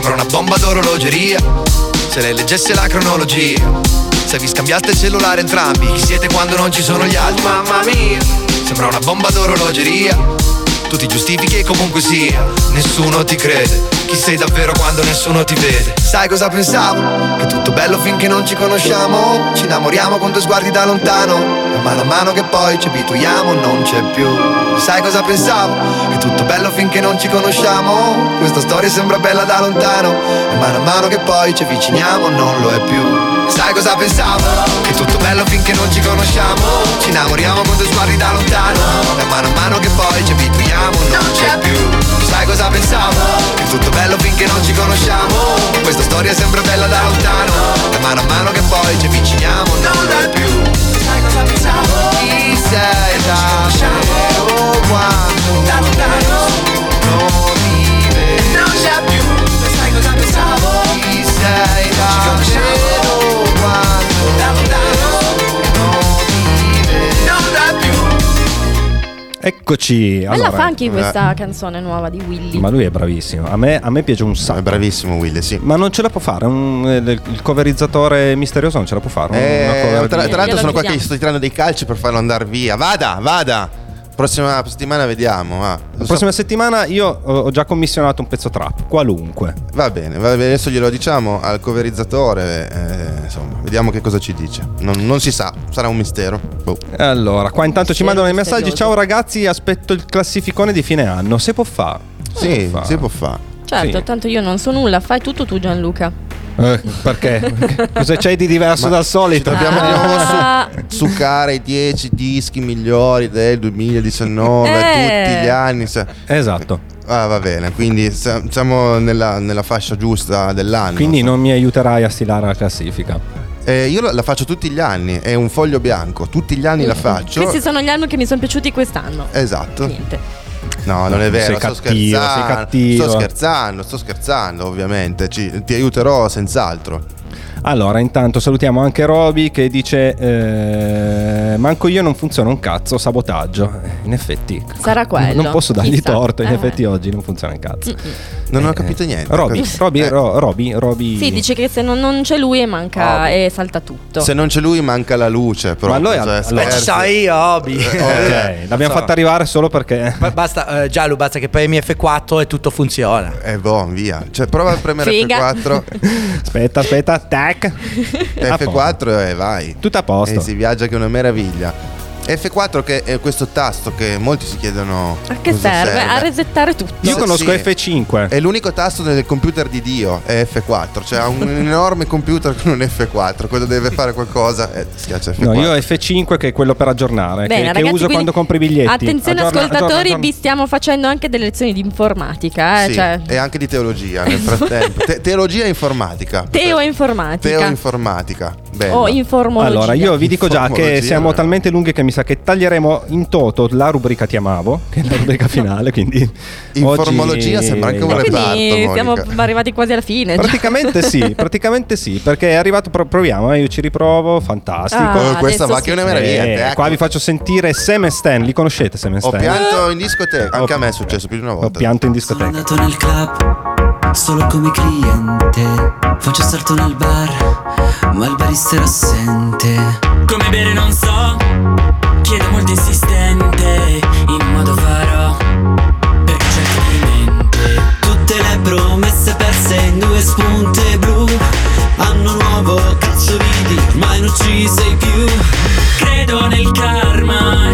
sembra una bomba d'orologeria. Se lei leggesse la cronologia, se vi scambiaste il cellulare entrambi, chi siete quando non ci sono gli altri? Mamma mia, sembra una bomba d'orologeria. Tu ti giustifichi e comunque sia, nessuno ti crede. Chi sei davvero quando nessuno ti vede? Sai cosa pensavo? Che tutto bello finché non ci conosciamo. Ci innamoriamo con due sguardi da lontano. E mano a mano che poi ci abituiamo non c'è più. Sai cosa pensavo? Che tutto bello finché non ci conosciamo. Questa storia sembra bella da lontano. E mano a mano che poi ci avviciniamo non lo è più. Sai cosa pensavo? Che tutto bello finché non ci conosciamo. Ci innamoriamo con due sguardi da lontano. E mano a mano che poi ci abituiamo non c'è più. Sai cosa pensavo? Che tutto bello finché non ci conosciamo. Questa storia sembra bella da lontano. E mano a mano che poi ci avviciniamo non lo è più. Sai cosa pensavo? Chi sei davvero quando da lontano non vede? Non c'è più. Sai cosa pensavo? Chi sei davvero Eccoci. Bella allora, funky eh, questa canzone nuova di Willy. Ma lui è bravissimo. A me, a me piace un sacco. È bravissimo Will, sì. Ma non ce la può fare. un- eh, il coverizzatore misterioso non ce la può fare. Eh, tra, tra l'altro sono qua che gli sto tirando dei calci per farlo andare via. Vada, vada. Prossima settimana vediamo. va. La prossima settimana io ho ho già commissionato un pezzo trap, qualunque. Va bene, va bene, adesso glielo diciamo al coverizzatore. eh, insomma, vediamo che cosa ci dice. Non, non si sa, sarà un mistero. Boh. Allora, qua intanto ci mandano i messaggi. Ciao ragazzi, aspetto il classificone di fine anno. Se può fare. Sì, si può fare. Certo, Sì. tanto io non so nulla, fai tutto tu Gianluca. Eh, perché? Cosa c'è di diverso Ma dal solito? Dobbiamo di nuovo Ah. su, succare i 10 dischi migliori del 2019, Eh. tutti gli anni. Esatto. Ah, va bene, quindi siamo nella, nella fascia giusta dell'anno. Quindi non mi aiuterai a stilare la classifica. Eh, io la faccio tutti gli anni, è un foglio bianco, tutti gli anni la faccio. Questi sono gli album che mi sono piaciuti quest'anno. Esatto. Niente. No, non è vero, Sei sto cattivo, scherzando. Sto scherzando, sto scherzando, ovviamente. Ci- ti aiuterò senz'altro. Allora, intanto salutiamo anche Roby che dice: eh, Manco io non funziona un cazzo, sabotaggio. Eh, In effetti, Sarà quello. non posso dargli Chissà. torto. In Eh. effetti, oggi non funziona un cazzo. Non ho Eh, capito niente. Roby, Roby, Eh. Ro- Roby, Roby- Sì, dice che se non, non c'è lui manca e salta tutto. Se non c'è lui manca la luce, però. Ma allora- cioè, allora- ci sono io, Obi. Ok, l'abbiamo fatta arrivare solo perché. Ba- Basta, eh, Giallo, basta che premi F4 e tutto funziona. Eh, boh, via. Cioè, prova a premere Figa. F4. Aspetta, aspetta, tac. A posto. F4 e vai. Tutto a posto. E si viaggia che è una meraviglia. F4 che è questo tasto che molti si chiedono A che cosa serve? A resettare tutto. Io conosco sì. F5. È l'unico tasto del computer di Dio, è F4. Cioè ha un enorme computer con un F4. Quello deve fare qualcosa e schiaccia F4. No, io ho F5 che è quello per aggiornare, Bene, che, che ragazzi, uso quindi quando compro i biglietti. Attenzione Aggiorna- ascoltatori, aggiorna- aggiorna. vi stiamo facendo anche delle lezioni di informatica, eh? Sì, cioè, e anche di teologia nel frattempo. Te- teologia e informatica. teo informatica. Teo informatica. Bello. o informologia. Allora, io vi dico già che siamo talmente lunghi che mi sa che taglieremo in toto la rubrica Ti amavo, che è la rubrica finale, quindi Informologia oggi- sembra anche un Quindi reparto. siamo Monica. arrivati quasi alla fine. Praticamente sì, praticamente sì, perché è arrivato, pro- proviamo, eh, io ci riprovo, fantastico. Ah, Oh, questa va che è una sì. meraviglia. Eh, ecco. qua vi faccio sentire Sam e Stan, li conoscete Sam e Ho Stan? pianto in discoteca, anche a me è successo più di una Ho volta. pianto in Sono discoteca. andato nel club solo come cliente. Faccio salto nel bar, ma il barista era assente. Come bere non so, chiedo molto insistente, in modo farò, perché di mente. Tutte le promesse perse in due spunte blu. Anno nuovo, cazzo vidi, ormai non ci sei più. Credo nel karma,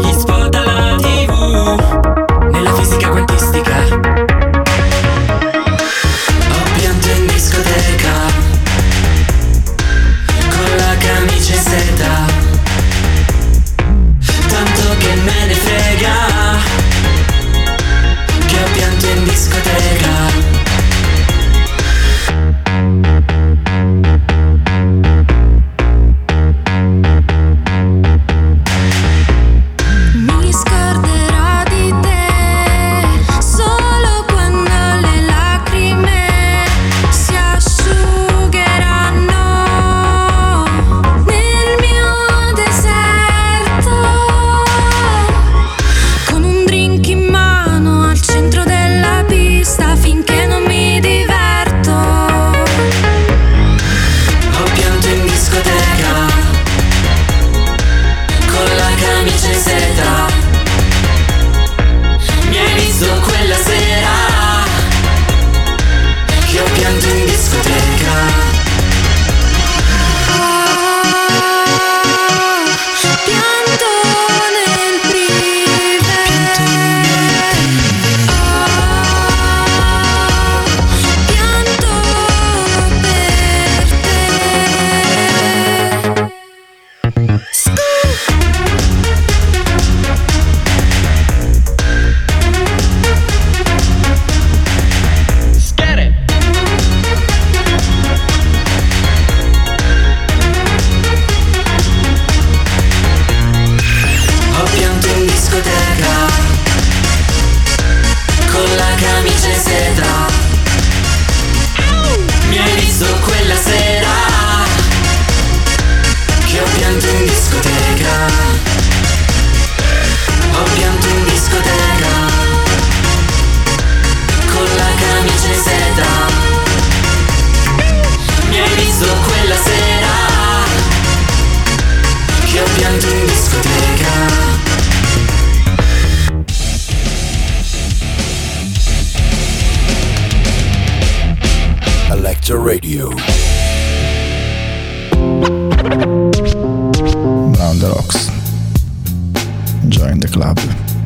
Join the club.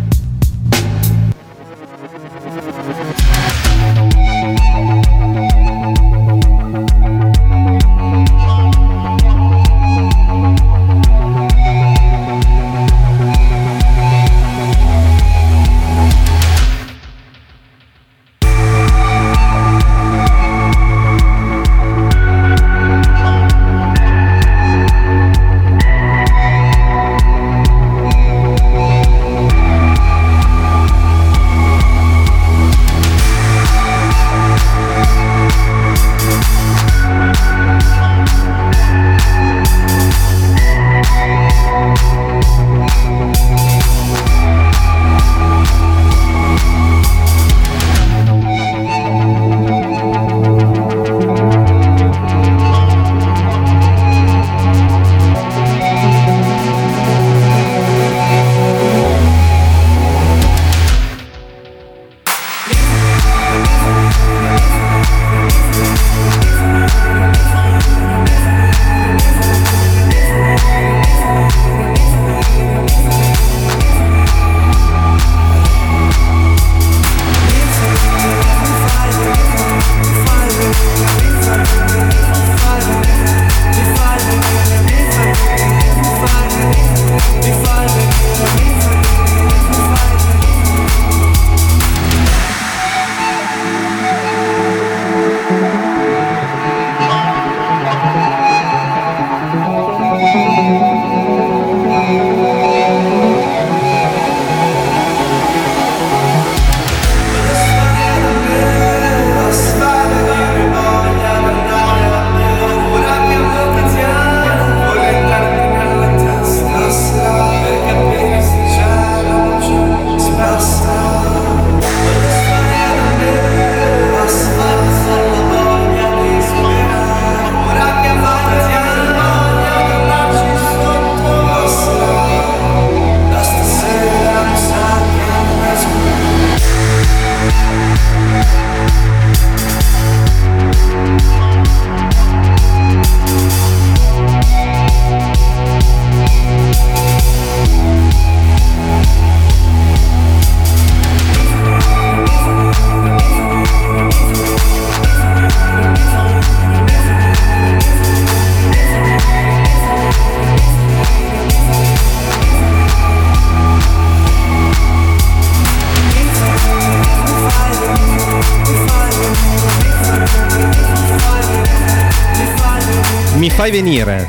Fai venire.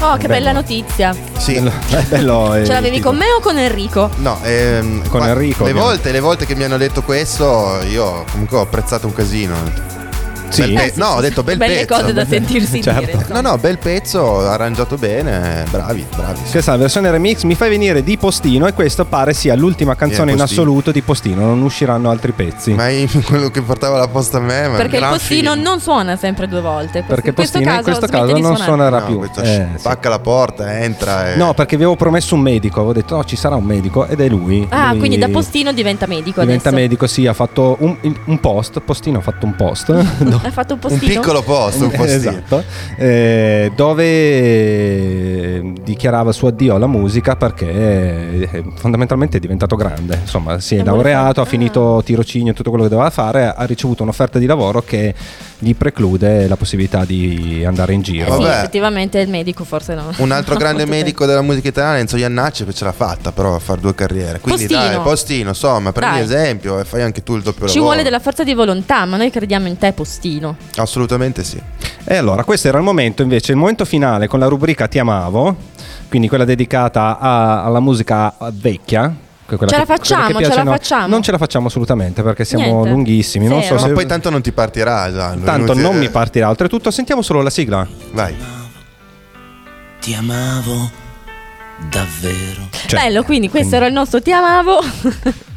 Oh, che Bello. bella notizia. Sì. È bello. eh, Ce l'avevi con me o con Enrico? No, ehm, Con Enrico, Le ovviamente. volte, le volte che mi hanno detto questo, io comunque ho apprezzato un casino. Sì? Bel pe- sì, no, sì, ho sì. detto bel Belle pezzo. cose da sentirsi Certo. dire. No, no, bel pezzo, arrangiato bene, bravi, bravi. Questa è la versione remix mi fai venire di Postino e questo pare sia l'ultima canzone in Postino. assoluto di Postino, non usciranno altri pezzi. Ma è quello che portava la posta a me, ma Perché il postino film. non suona sempre due volte. Perché in questo Postino in caso questo caso non suonare. suonerà No, più. Eh, sì. spacca la porta, entra e... No, perché vi avevo promesso un medico, avevo detto no, ci sarà un medico ed è lui. Ah, Lui quindi da postino diventa medico Diventa adesso. medico, sì, ha fatto un, un post, Postino ha fatto un post. Hai fatto un un postino? piccolo posto, un postino. Esatto, eh, dove eh, dichiarava il suo addio alla musica perché eh, fondamentalmente è diventato grande. Insomma, si è vuole laureato, ha finito tirocinio e tutto quello che doveva fare, ha ricevuto un'offerta di lavoro che gli preclude la possibilità di andare in Eh giro. sì, Vabbè. effettivamente il medico forse no. Un altro grande medico della musica italiana, Enzo Iannacci, che ce l'ha fatta però a fare due carriere. Quindi Postino. dai, postino, insomma, prendi Dai. esempio e fai anche tu il doppio Ci lavoro. vuole della forza di volontà, ma noi crediamo in te, postino. Assolutamente sì. E allora, questo era il momento invece, il momento finale con la rubrica Ti amavo, quindi quella dedicata a- alla musica vecchia. Quella Ce la che- quella facciamo, che ce la piace noi. facciamo. Non ce la facciamo assolutamente perché siamo Niente. lunghissimi. Non so se- Ma poi tanto non ti partirà già. tanto non mi partirà. Oltretutto, sentiamo solo la sigla. Vai. Ti amavo davvero. Cioè, Bello, quindi questo era il nostro ti amavo.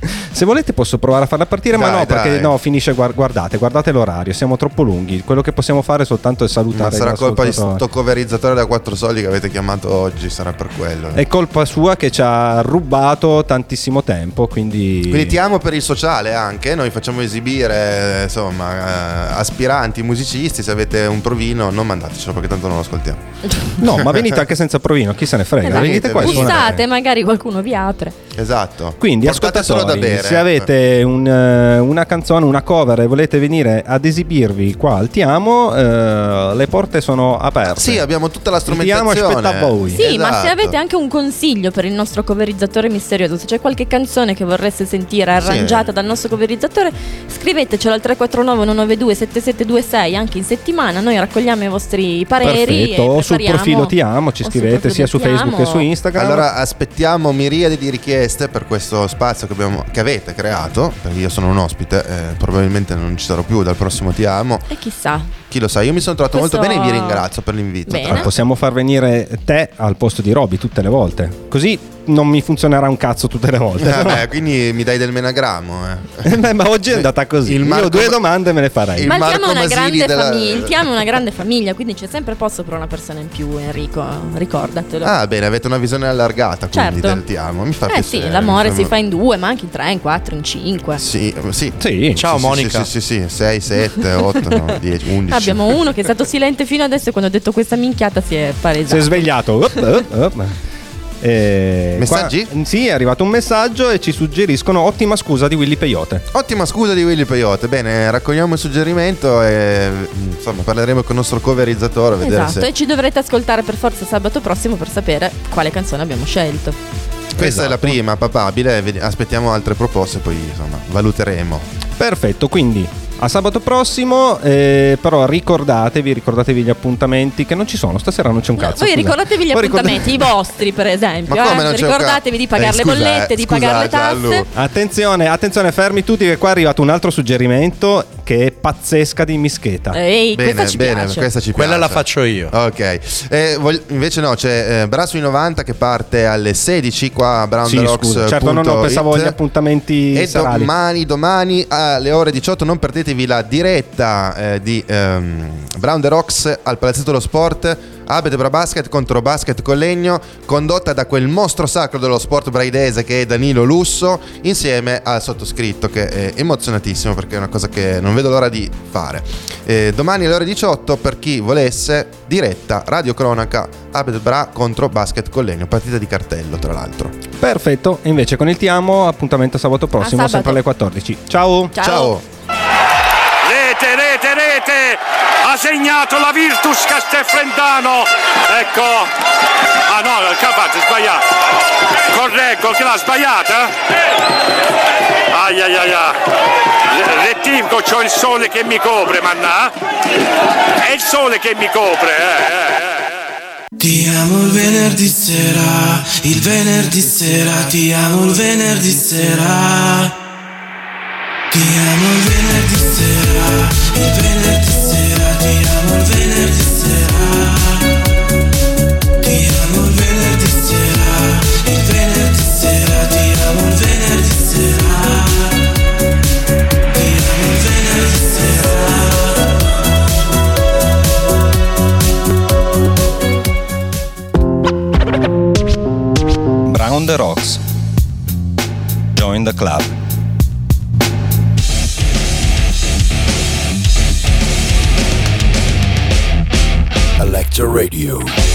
Se volete posso provare a farla partire, ma Dai, no, perché dai. no, finisce, guar- guardate, guardate l'orario, siamo troppo lunghi. Quello che possiamo fare soltanto è salutare Ma sarà colpa di ascoltatori. sto coverizzatore da 4 soldi che avete chiamato oggi, sarà per quello. È colpa sua che ci ha rubato tantissimo tempo, quindi... Quindi ti amo per il sociale anche, noi facciamo esibire eh, insomma eh, aspiranti musicisti, se avete un provino non mandatecelo perché tanto non lo ascoltiamo. No, ma venite anche senza provino, chi se ne frega. Esatto. Venite qua e suonate. Bussate, magari qualcuno vi apre. Esatto. Quindi ascoltatori, se avete un, eh, una canzone, una cover e volete venire ad esibirvi qua al Ti Amo, eh, le porte sono aperte. Sì, abbiamo tutta la Il Ti Amo strumentazione. aspetta a voi. Sì, ma se Esatto. avete anche un consiglio per il nostro coverizzatore misterioso, se c'è qualche canzone che vorreste sentire arrangiata dal nostro coverizzatore, scrivetecelo al 349 192 7726 anche in settimana, noi raccogliamo i vostri pareri Perfetto, e o sul profilo Ti Amo ci o scrivete sia su. Facebook che su Instagram. Allora aspettiamo miriadi di richieste per questo spazio che, abbiamo- che avete creato, perché io sono un ospite, eh, probabilmente non ci sarò più dal prossimo Ti Amo. E chissà. Chi lo sa, io mi sono trovato Questo- molto bene e vi ringrazio per l'invito. Possiamo far venire te al posto di Roby tutte le volte. Così non mi funzionerà un cazzo tutte le volte. Eh, beh, quindi mi dai del menagrammo. Eh. Eh, beh, ma oggi è andata così. Il Io Marco- due domande me le farei. il Ma il Marco Tiamo è una della- famiglia, il Tiamo è una grande famiglia, quindi c'è sempre posto per una persona in più, Enrico, ricordatelo. Ah, bene, avete una visione allargata quindi Certo. del ti amo. Mi fa eh sì, piacere, l'amore mi si fa- fa in due, ma anche in tre, in quattro, in cinque. Sì, sì. Sì. Ciao, Sì, sì, Monica. Sì, sì, sì, 6, 7, 8, 10, 11. Abbiamo uno che è stato silente fino adesso e quando ho detto questa minchiata si è Si palesato. è svegliato. Up, up, up. Eh, Messaggi? qua- sì, è arrivato un messaggio e ci suggeriscono ottima scusa di Willy Peyote. Ottima scusa di Willy Peyote. Bene, raccogliamo il suggerimento e insomma parleremo con il nostro coverizzatore Esatto, se e ci dovrete ascoltare per forza sabato prossimo per sapere quale canzone abbiamo scelto. questa è la Esatto. prima, papabile. Aspettiamo altre proposte, poi insomma valuteremo. Perfetto, quindi a sabato prossimo, eh, però ricordatevi, ricordatevi gli appuntamenti che non ci sono, stasera non c'è un cazzo. Voi scusate. ricordatevi gli Voi ricorda- appuntamenti, i vostri per esempio. Ma come eh? non c'è un Ricordatevi ca- di pagare Eh, le bollette, eh, di pagare le Gianlu. tasse. Attenzione, attenzione, fermi tutti che qua è arrivato un altro suggerimento che è pazzesca di Mischeta. Ehi, Bene, questa ci bene, piace. questa ci Quella piace. la faccio io. Ok, Eh, vog- invece no, c'è eh, Brasso in 90 che parte alle 16 qua a Brown Sì, the Rocks. scusa, certo, no, no, pensavo agli appuntamenti E serali. domani, domani alle ore 18 non perdetevi la diretta eh, di ehm, Brown the Rocks al Palazzetto dello Sport. Abete Basket contro Basket Collegno, condotta da quel mostro sacro dello sport braidese che è Danilo Lusso, insieme al sottoscritto che è emozionatissimo perché è una cosa che non vedo l'ora di fare. Eh, domani alle ore 18, per chi volesse, diretta radio cronaca Abete Bra contro Basket Collegno, partita di cartello tra l'altro. Perfetto, e invece con il Ti Amo, appuntamento sabato prossimo, sabato. sempre alle 14. Ciao! Ciao. Rete, rete, rete! Ha segnato la Virtus Castelfrentano! Ecco! Ah no, il capace sbagliato! Correggo, che l'ha sbagliata? Ai ai ai! Rettico, c'ho il sole che mi copre, mannà! È il sole che mi copre, eh, eh, eh. Ti amo il venerdì sera, il venerdì sera, ti amo il venerdì sera. Ti amo il venerdì sera, il venerdì sera, Round the Rocks. Join the club. Electro Radio.